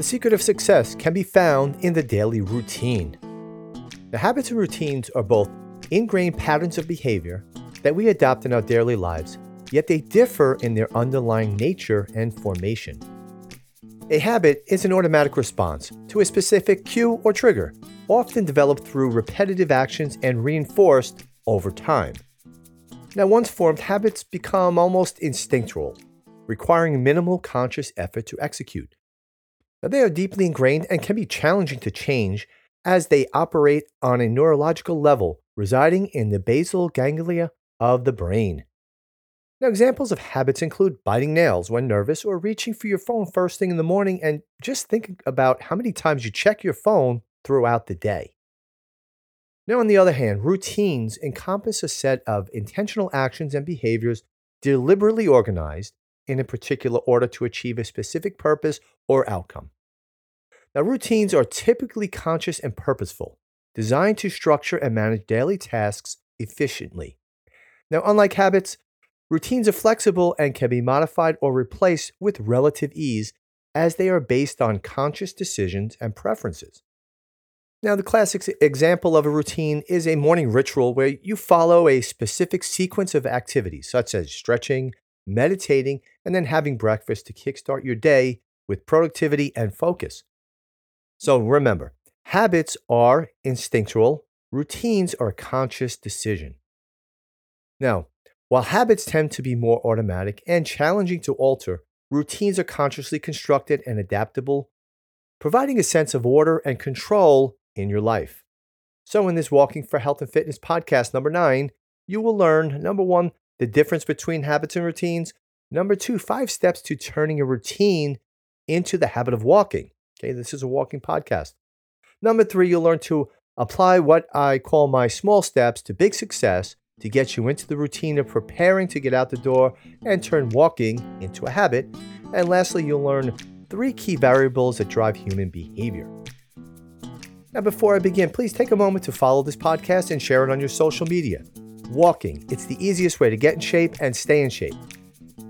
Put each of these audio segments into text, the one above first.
The secret of success can be found in the daily routine. The habits and routines are both ingrained patterns of behavior that we adopt in our daily lives, yet they differ in their underlying nature and formation. A habit is an automatic response to a specific cue or trigger, often developed through repetitive actions and reinforced over time. Now, once formed, habits become almost instinctual, requiring minimal conscious effort to execute. They are deeply ingrained and can be challenging to change as they operate on a neurological level residing in the basal ganglia of the brain. Now, examples of habits include biting nails when nervous or reaching for your phone first thing in the morning and just thinking about how many times you check your phone throughout the day. Now, on the other hand, routines encompass a set of intentional actions and behaviors deliberately organized in a particular order to achieve a specific purpose or outcome. Now, routines are typically conscious and purposeful, designed to structure and manage daily tasks efficiently. Now, unlike habits, routines are flexible and can be modified or replaced with relative ease as they are based on conscious decisions and preferences. Now, the classic example of a routine is a morning ritual where you follow a specific sequence of activities, such as stretching, meditating, and then having breakfast to kickstart your day with productivity and focus. So remember, habits are instinctual, routines are a conscious decision. Now, while habits tend to be more automatic and challenging to alter, routines are consciously constructed and adaptable, providing a sense of order and control in your life. So, in this Walking for Health and Fitness podcast number nine, you will learn number one, the difference between habits and routines. Number two, five steps to turning a routine into the habit of walking. Okay, this is a walking podcast. Number three, you'll learn to apply what I call my small steps to big success to get you into the routine of preparing to get out the door and turn walking into a habit. And lastly, you'll learn three key variables that drive human behavior. Now, before I begin, please take a moment to follow this podcast and share it on your social media. Walking, it's the easiest way to get in shape and stay in shape.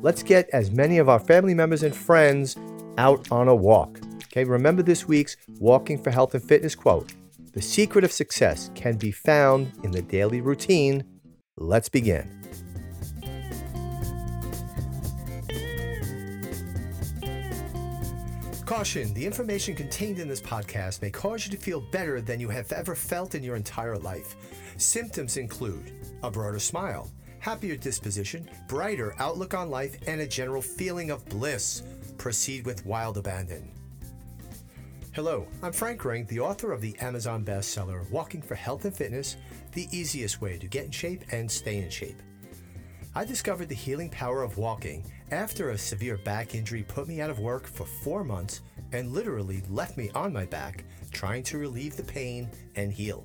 Let's get as many of our family members and friends out on a walk. Okay, remember this week's Walking for Health and Fitness quote The secret of success can be found in the daily routine. Let's begin. Caution the information contained in this podcast may cause you to feel better than you have ever felt in your entire life. Symptoms include a broader smile, happier disposition, brighter outlook on life, and a general feeling of bliss. Proceed with wild abandon. Hello, I'm Frank Ring, the author of the Amazon bestseller Walking for Health and Fitness The Easiest Way to Get in Shape and Stay in Shape. I discovered the healing power of walking after a severe back injury put me out of work for four months and literally left me on my back trying to relieve the pain and heal.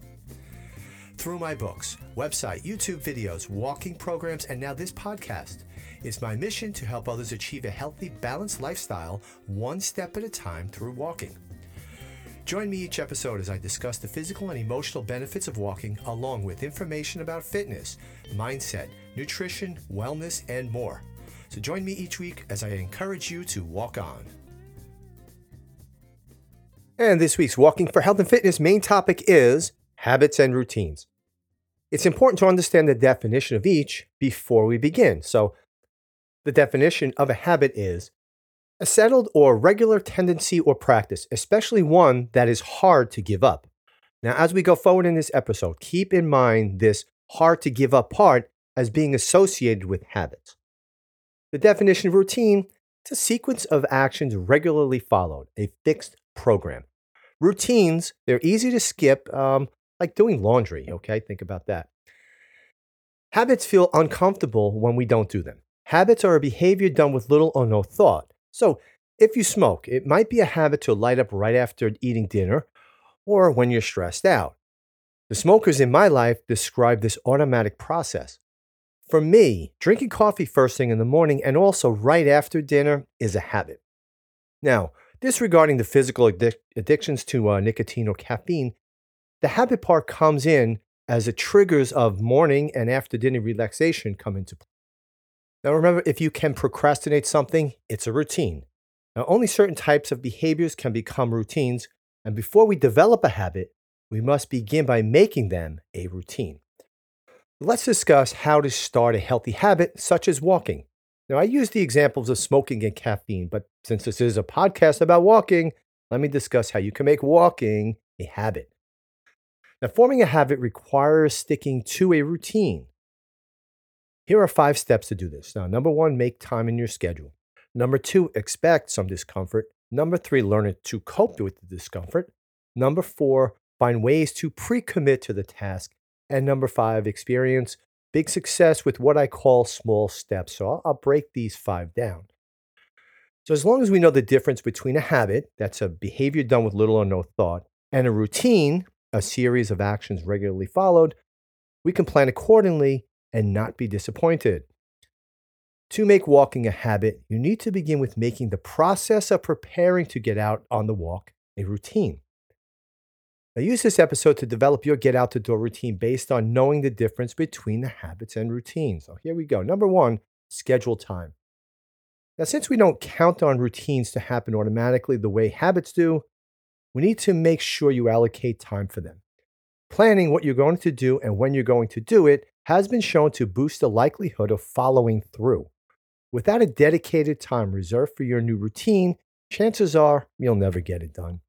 Through my books, website, YouTube videos, walking programs, and now this podcast, it's my mission to help others achieve a healthy, balanced lifestyle one step at a time through walking. Join me each episode as I discuss the physical and emotional benefits of walking, along with information about fitness, mindset, nutrition, wellness, and more. So join me each week as I encourage you to walk on. And this week's Walking for Health and Fitness main topic is habits and routines. It's important to understand the definition of each before we begin. So, the definition of a habit is a settled or regular tendency or practice, especially one that is hard to give up. Now, as we go forward in this episode, keep in mind this hard to give up part as being associated with habits. The definition of routine is a sequence of actions regularly followed, a fixed program. Routines, they're easy to skip, um, like doing laundry, okay? Think about that. Habits feel uncomfortable when we don't do them. Habits are a behavior done with little or no thought. So, if you smoke, it might be a habit to light up right after eating dinner or when you're stressed out. The smokers in my life describe this automatic process. For me, drinking coffee first thing in the morning and also right after dinner is a habit. Now, disregarding the physical addic- addictions to uh, nicotine or caffeine, the habit part comes in as the triggers of morning and after dinner relaxation come into play. Now, remember, if you can procrastinate something, it's a routine. Now, only certain types of behaviors can become routines, and before we develop a habit, we must begin by making them a routine. Let's discuss how to start a healthy habit, such as walking. Now, I use the examples of smoking and caffeine, but since this is a podcast about walking, let me discuss how you can make walking a habit. Now, forming a habit requires sticking to a routine. Here are five steps to do this. Now, number one, make time in your schedule. Number two, expect some discomfort. Number three, learn to cope with the discomfort. Number four, find ways to pre commit to the task. And number five, experience big success with what I call small steps. So I'll, I'll, break these five down. So, as long as we know the difference between a habit, that's a behavior done with little or no thought, and a routine, a series of actions regularly followed, we can plan accordingly and not be disappointed. To make walking a habit, you need to begin with making the process of preparing to get out on the walk a routine. Now, use this episode to develop your get out the door routine based on knowing the difference between the habits and routines. So, here we go. Number one, schedule time. Now, since we don't count on routines to happen automatically the way habits do, we need to make sure you allocate time for them. Planning what you're going to do and when you're going to do it has been shown to boost the likelihood of following through. Without a dedicated time reserved for your new routine, chances are you'll never get it done.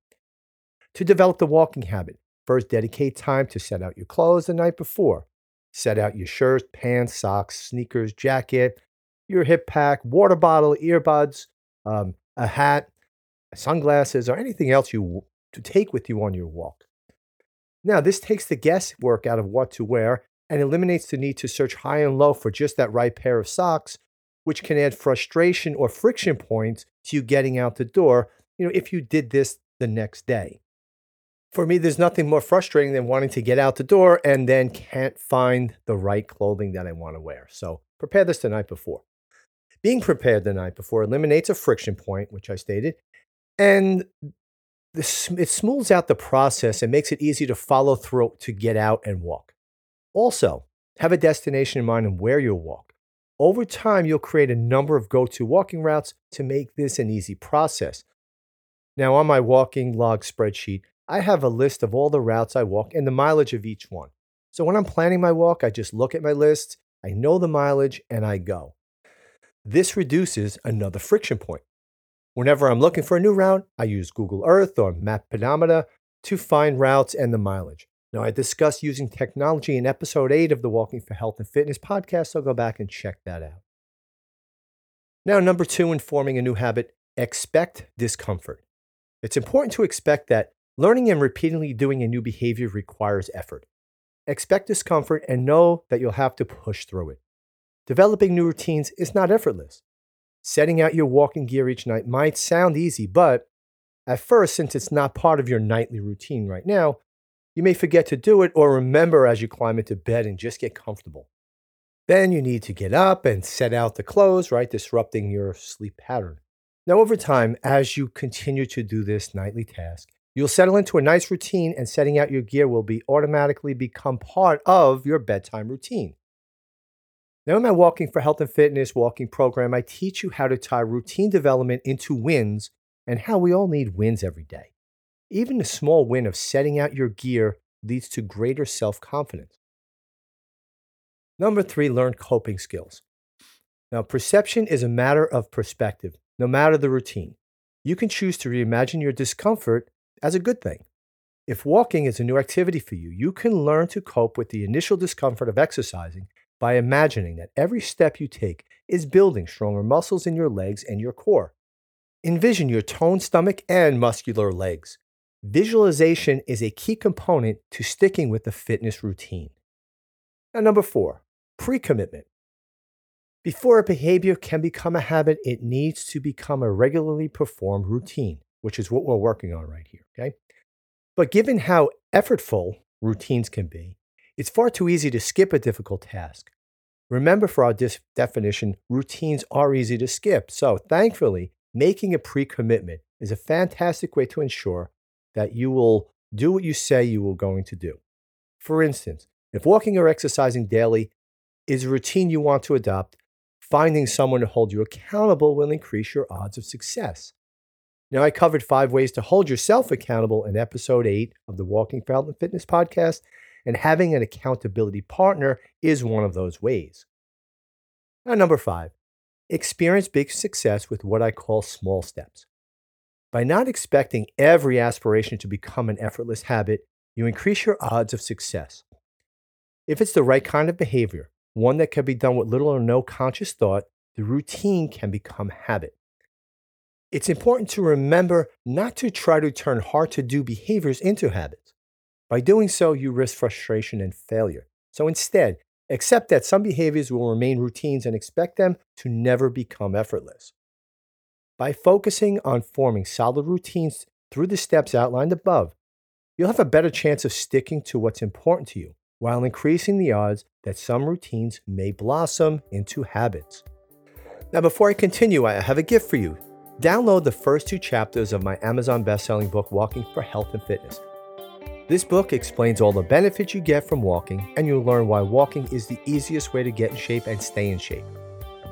To develop the walking habit, first dedicate time to set out your clothes the night before. Set out your shirt, pants, socks, sneakers, jacket, your hip pack, water bottle, earbuds, um, a hat, sunglasses, or anything else you to take with you on your walk. Now, this takes the guesswork out of what to wear and eliminates the need to search high and low for just that right pair of socks, which can add frustration or friction points to you getting out the door, you know, if you did this the next day. For me, there's nothing more frustrating than wanting to get out the door and then can't find the right clothing that I want to wear. So prepare this the night before. Being prepared the night before eliminates a friction point, which I stated, and it smooths out the process and makes it easy to follow through to get out and walk. Also, have a destination in mind and where you'll walk. Over time, you'll create a number of go to walking routes to make this an easy process. Now, on my walking log spreadsheet, I have a list of all the routes I walk and the mileage of each one. So when I'm planning my walk, I just look at my list, I know the mileage, and I go. This reduces another friction point. Whenever I'm looking for a new route, I use Google Earth or Map Pedometer to find routes and the mileage. Now, I discussed using technology in episode 8 of the Walking for Health and Fitness podcast, so go back and check that out. Now, number two in forming a new habit, expect discomfort. It's important to expect that Learning and repeatedly doing a new behavior requires effort. Expect discomfort and know that you'll have to push through it. Developing new routines is not effortless. Setting out your walking gear each night might sound easy, but at first, since it's not part of your nightly routine right now, you may forget to do it or remember as you climb into bed and just get comfortable. Then you need to get up and set out the clothes, right? Disrupting your sleep pattern. Now, over time, as you continue to do this nightly task, You'll settle into a nice routine, and setting out your gear will be automatically become part of your bedtime routine. Now, in my Walking for Health and Fitness walking program, I teach you how to tie routine development into wins and how we all need wins every day. Even a small win of setting out your gear leads to greater self confidence. Number three, learn coping skills. Now, perception is a matter of perspective, no matter the routine. You can choose to reimagine your discomfort as a good thing. If walking is a new activity for you, you can learn to cope with the initial discomfort of exercising by imagining that every step you take is building stronger muscles in your legs and your core. Envision your toned stomach and muscular legs. Visualization is a key component to sticking with the fitness routine. Now, number four, pre commitment. Before a behavior can become a habit, it needs to become a regularly performed routine which is what we're working on right here. Okay. But given how effortful routines can be, it's far too easy to skip a difficult task. Remember, for our dis- definition, routines are easy to skip. So, thankfully, making a pre commitment is a fantastic way to ensure that you will do what you say you will going to do. For instance, if walking or exercising daily is a routine you want to adopt, finding someone to hold you accountable will increase your odds of success. Now, I covered five ways to hold yourself accountable in episode eight of the Walking and Fitness podcast, and having an accountability partner is one of those ways. Now, number five, experience big success with what I call small steps. By not expecting every aspiration to become an effortless habit, you increase your odds of success. If it's the right kind of behavior, one that can be done with little or no conscious thought, the routine can become habit. It's important to remember not to try to turn hard to do behaviors into habits. By doing so, you risk frustration and failure. So instead, accept that some behaviors will remain routines and expect them to never become effortless. By focusing on forming solid routines through the steps outlined above, you'll have a better chance of sticking to what's important to you while increasing the odds that some routines may blossom into habits. Now, before I continue, I have a gift for you. Download the first two chapters of my Amazon best-selling book, Walking for Health and Fitness. This book explains all the benefits you get from walking, and you'll learn why walking is the easiest way to get in shape and stay in shape.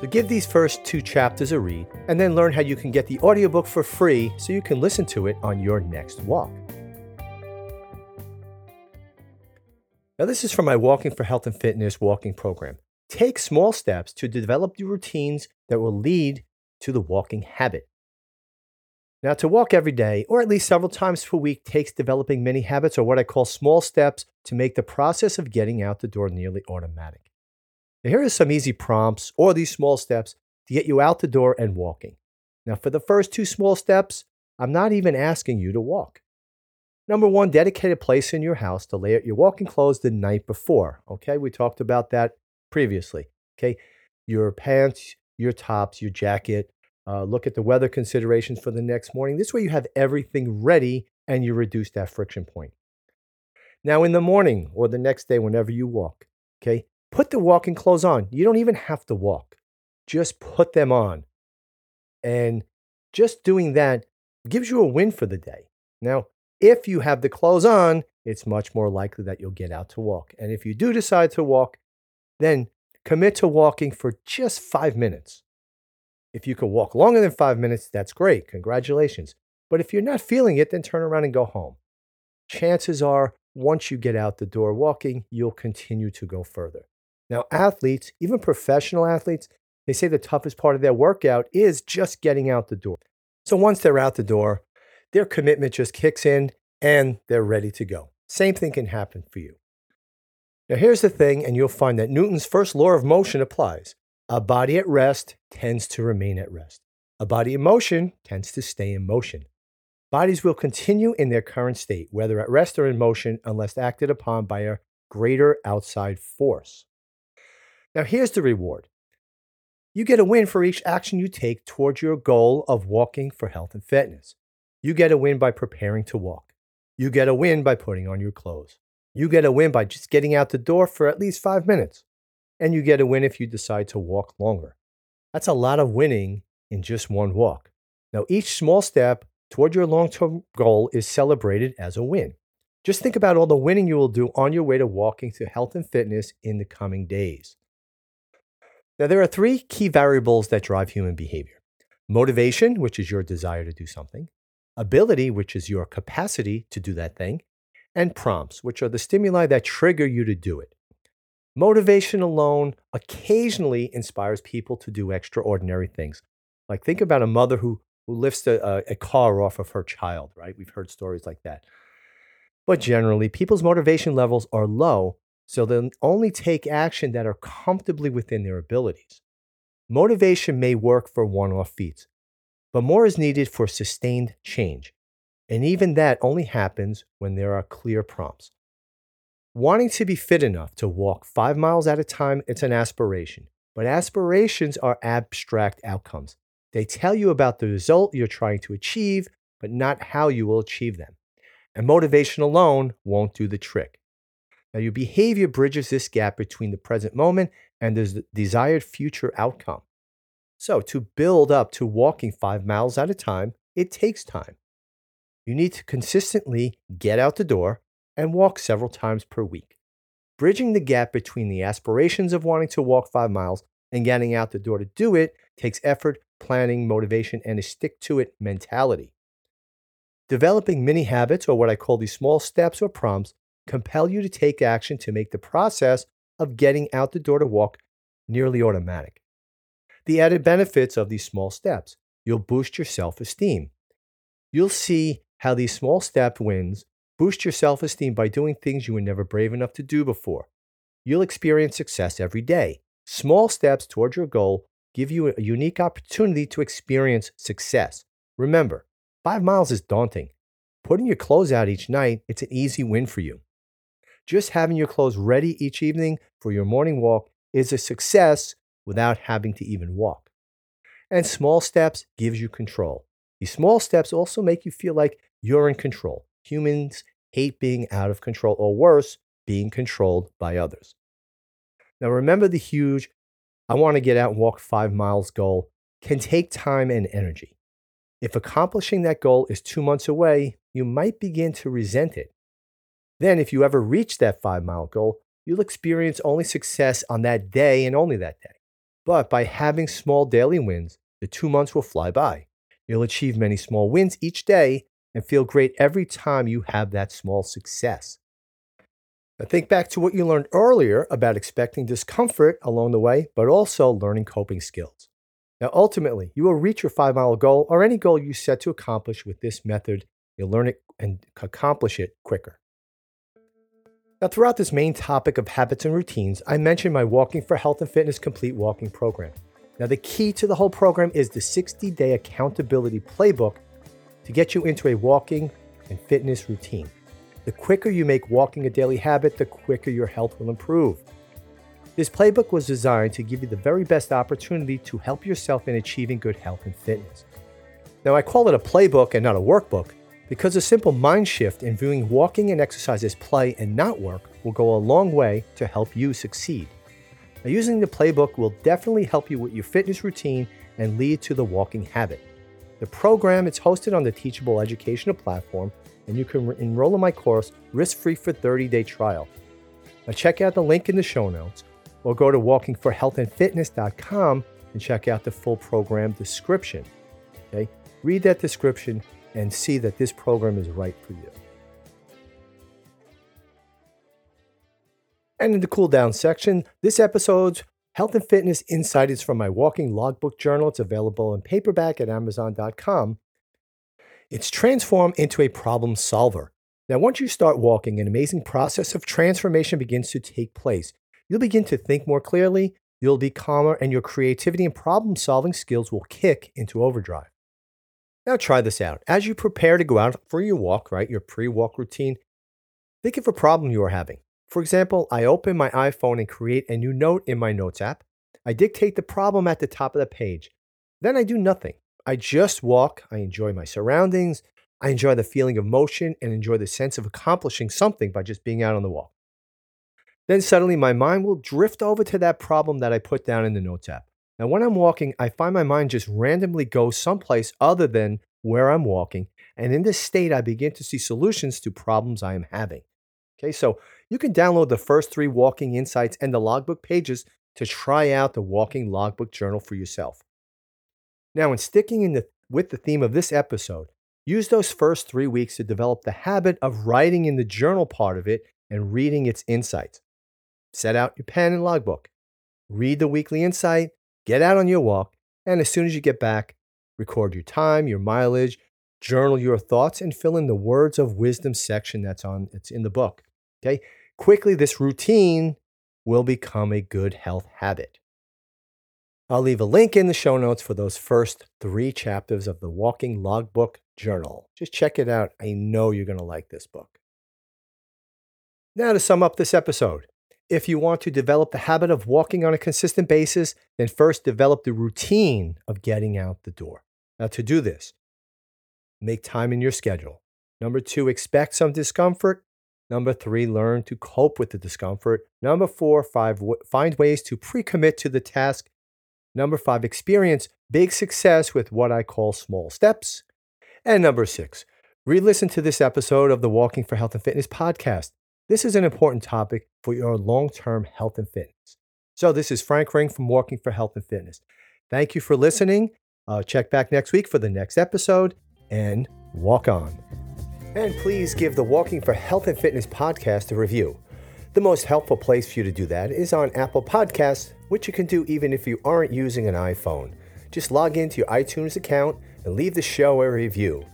So give these first two chapters a read, and then learn how you can get the audiobook for free so you can listen to it on your next walk. Now, this is from my Walking for Health and Fitness walking program. Take small steps to develop the routines that will lead to the walking habit. Now, to walk every day, or at least several times per week, takes developing many habits, or what I call small steps, to make the process of getting out the door nearly automatic. Now, here are some easy prompts, or these small steps, to get you out the door and walking. Now, for the first two small steps, I'm not even asking you to walk. Number one, dedicate a place in your house to lay out your walking clothes the night before. Okay, we talked about that previously. Okay, your pants, your tops, your jacket, uh, look at the weather considerations for the next morning. This way, you have everything ready and you reduce that friction point. Now, in the morning or the next day, whenever you walk, okay, put the walking clothes on. You don't even have to walk, just put them on. And just doing that gives you a win for the day. Now, if you have the clothes on, it's much more likely that you'll get out to walk. And if you do decide to walk, then commit to walking for just five minutes. If you can walk longer than five minutes, that's great. Congratulations. But if you're not feeling it, then turn around and go home. Chances are, once you get out the door walking, you'll continue to go further. Now, athletes, even professional athletes, they say the toughest part of their workout is just getting out the door. So once they're out the door, their commitment just kicks in and they're ready to go. Same thing can happen for you. Now, here's the thing, and you'll find that Newton's first law of motion applies. A body at rest tends to remain at rest. A body in motion tends to stay in motion. Bodies will continue in their current state, whether at rest or in motion, unless acted upon by a greater outside force. Now, here's the reward you get a win for each action you take towards your goal of walking for health and fitness. You get a win by preparing to walk. You get a win by putting on your clothes. You get a win by just getting out the door for at least five minutes and you get a win if you decide to walk longer. That's a lot of winning in just one walk. Now, each small step toward your long term goal is celebrated as a win. Just think about all the winning you will do on your way to walking to health and fitness in the coming days. Now, there are three key variables that drive human behavior motivation, which is your desire to do something, ability, which is your capacity to do that thing, and prompts, which are the stimuli that trigger you to do it. Motivation alone occasionally inspires people to do extraordinary things. Like think about a mother who, who lifts a, a car off of her child, right? We've heard stories like that. But generally, people's motivation levels are low, so they'll only take action that are comfortably within their abilities. Motivation may work for one off feats, but more is needed for sustained change. And even that only happens when there are clear prompts. Wanting to be fit enough to walk five miles at a time, it's an aspiration. But aspirations are abstract outcomes. They tell you about the result you're trying to achieve, but not how you will achieve them. And motivation alone won't do the trick. Now, your behavior bridges this gap between the present moment and the desired future outcome. So, to build up to walking five miles at a time, it takes time. You need to consistently get out the door, and walk several times per week. Bridging the gap between the aspirations of wanting to walk five miles and getting out the door to do it takes effort, planning, motivation, and a stick to it mentality. Developing mini habits, or what I call these small steps or prompts, compel you to take action to make the process of getting out the door to walk nearly automatic. The added benefits of these small steps you'll boost your self esteem. You'll see how these small step wins boost your self esteem by doing things you were never brave enough to do before. You'll experience success every day. Small steps towards your goal give you a unique opportunity to experience success. Remember, five miles is daunting. Putting your clothes out each night, it's an easy win for you. Just having your clothes ready each evening for your morning walk is a success without having to even walk. And small steps gives you control. These small steps also make you feel like you're in control. Humans hate being out of control, or worse, being controlled by others. Now, remember the huge, I want to get out and walk five miles goal can take time and energy. If accomplishing that goal is two months away, you might begin to resent it. Then, if you ever reach that five mile goal, you'll experience only success on that day and only that day. But by having small daily wins, the two months will fly by. You'll achieve many small wins each day and feel great every time you have that small success. Now, think back to what you learned earlier about expecting discomfort along the way, but also learning coping skills. Now, ultimately, you will reach your five mile goal or any goal you set to accomplish with this method. You'll learn it and accomplish it quicker. Now, throughout this main topic of habits and routines, I mentioned my Walking for Health and Fitness Complete Walking program. Now, the key to the whole program is the 60 day accountability playbook to get you into a walking and fitness routine. The quicker you make walking a daily habit, the quicker your health will improve. This playbook was designed to give you the very best opportunity to help yourself in achieving good health and fitness. Now, I call it a playbook and not a workbook because a simple mind shift in viewing walking and exercise as play and not work will go a long way to help you succeed. Now, using the playbook will definitely help you with your fitness routine and lead to the walking habit. The program is hosted on the Teachable Educational platform, and you can enroll in my course risk-free for 30-day trial. Now check out the link in the show notes, or go to walkingforhealthandfitness.com and check out the full program description. Okay, read that description and see that this program is right for you. And in the cool down section, this episode's health and fitness insight is from my walking logbook journal. It's available in paperback at amazon.com. It's transformed into a problem solver. Now, once you start walking, an amazing process of transformation begins to take place. You'll begin to think more clearly, you'll be calmer, and your creativity and problem solving skills will kick into overdrive. Now try this out. As you prepare to go out for your walk, right, your pre walk routine, think of a problem you are having. For example, I open my iPhone and create a new note in my Notes app. I dictate the problem at the top of the page. Then I do nothing. I just walk. I enjoy my surroundings. I enjoy the feeling of motion and enjoy the sense of accomplishing something by just being out on the walk. Then suddenly my mind will drift over to that problem that I put down in the Notes app. Now, when I'm walking, I find my mind just randomly goes someplace other than where I'm walking. And in this state, I begin to see solutions to problems I am having. Okay, so you can download the first three walking insights and the logbook pages to try out the walking logbook journal for yourself. Now, in sticking in the, with the theme of this episode, use those first three weeks to develop the habit of writing in the journal part of it and reading its insights. Set out your pen and logbook. Read the weekly insight Get out on your walk, and as soon as you get back, record your time, your mileage, journal your thoughts, and fill in the words of wisdom section that's on it's in the book. Okay? Quickly, this routine will become a good health habit. I'll leave a link in the show notes for those first three chapters of the Walking Logbook Journal. Just check it out. I know you're going to like this book. Now, to sum up this episode, if you want to develop the habit of walking on a consistent basis, then first develop the routine of getting out the door. Now, to do this, make time in your schedule. Number two, expect some discomfort. Number three, learn to cope with the discomfort. Number four, five, find ways to pre commit to the task. Number five, experience big success with what I call small steps. And number six, re listen to this episode of the Walking for Health and Fitness podcast. This is an important topic for your long term health and fitness. So, this is Frank Ring from Walking for Health and Fitness. Thank you for listening. Uh, check back next week for the next episode and walk on. And please give the Walking for Health and Fitness podcast a review. The most helpful place for you to do that is on Apple Podcasts, which you can do even if you aren't using an iPhone. Just log into your iTunes account and leave the show a review.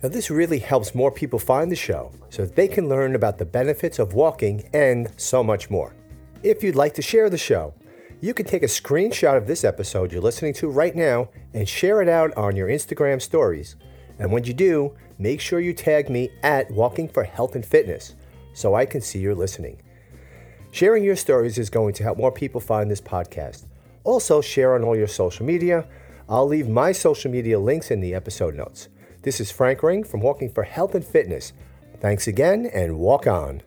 Now, this really helps more people find the show so that they can learn about the benefits of walking and so much more. If you'd like to share the show, you can take a screenshot of this episode you're listening to right now and share it out on your Instagram stories. And when you do, make sure you tag me at Walking for Health and Fitness so I can see you're listening. Sharing your stories is going to help more people find this podcast. Also, share on all your social media. I'll leave my social media links in the episode notes. This is Frank Ring from Walking for Health and Fitness. Thanks again and walk on.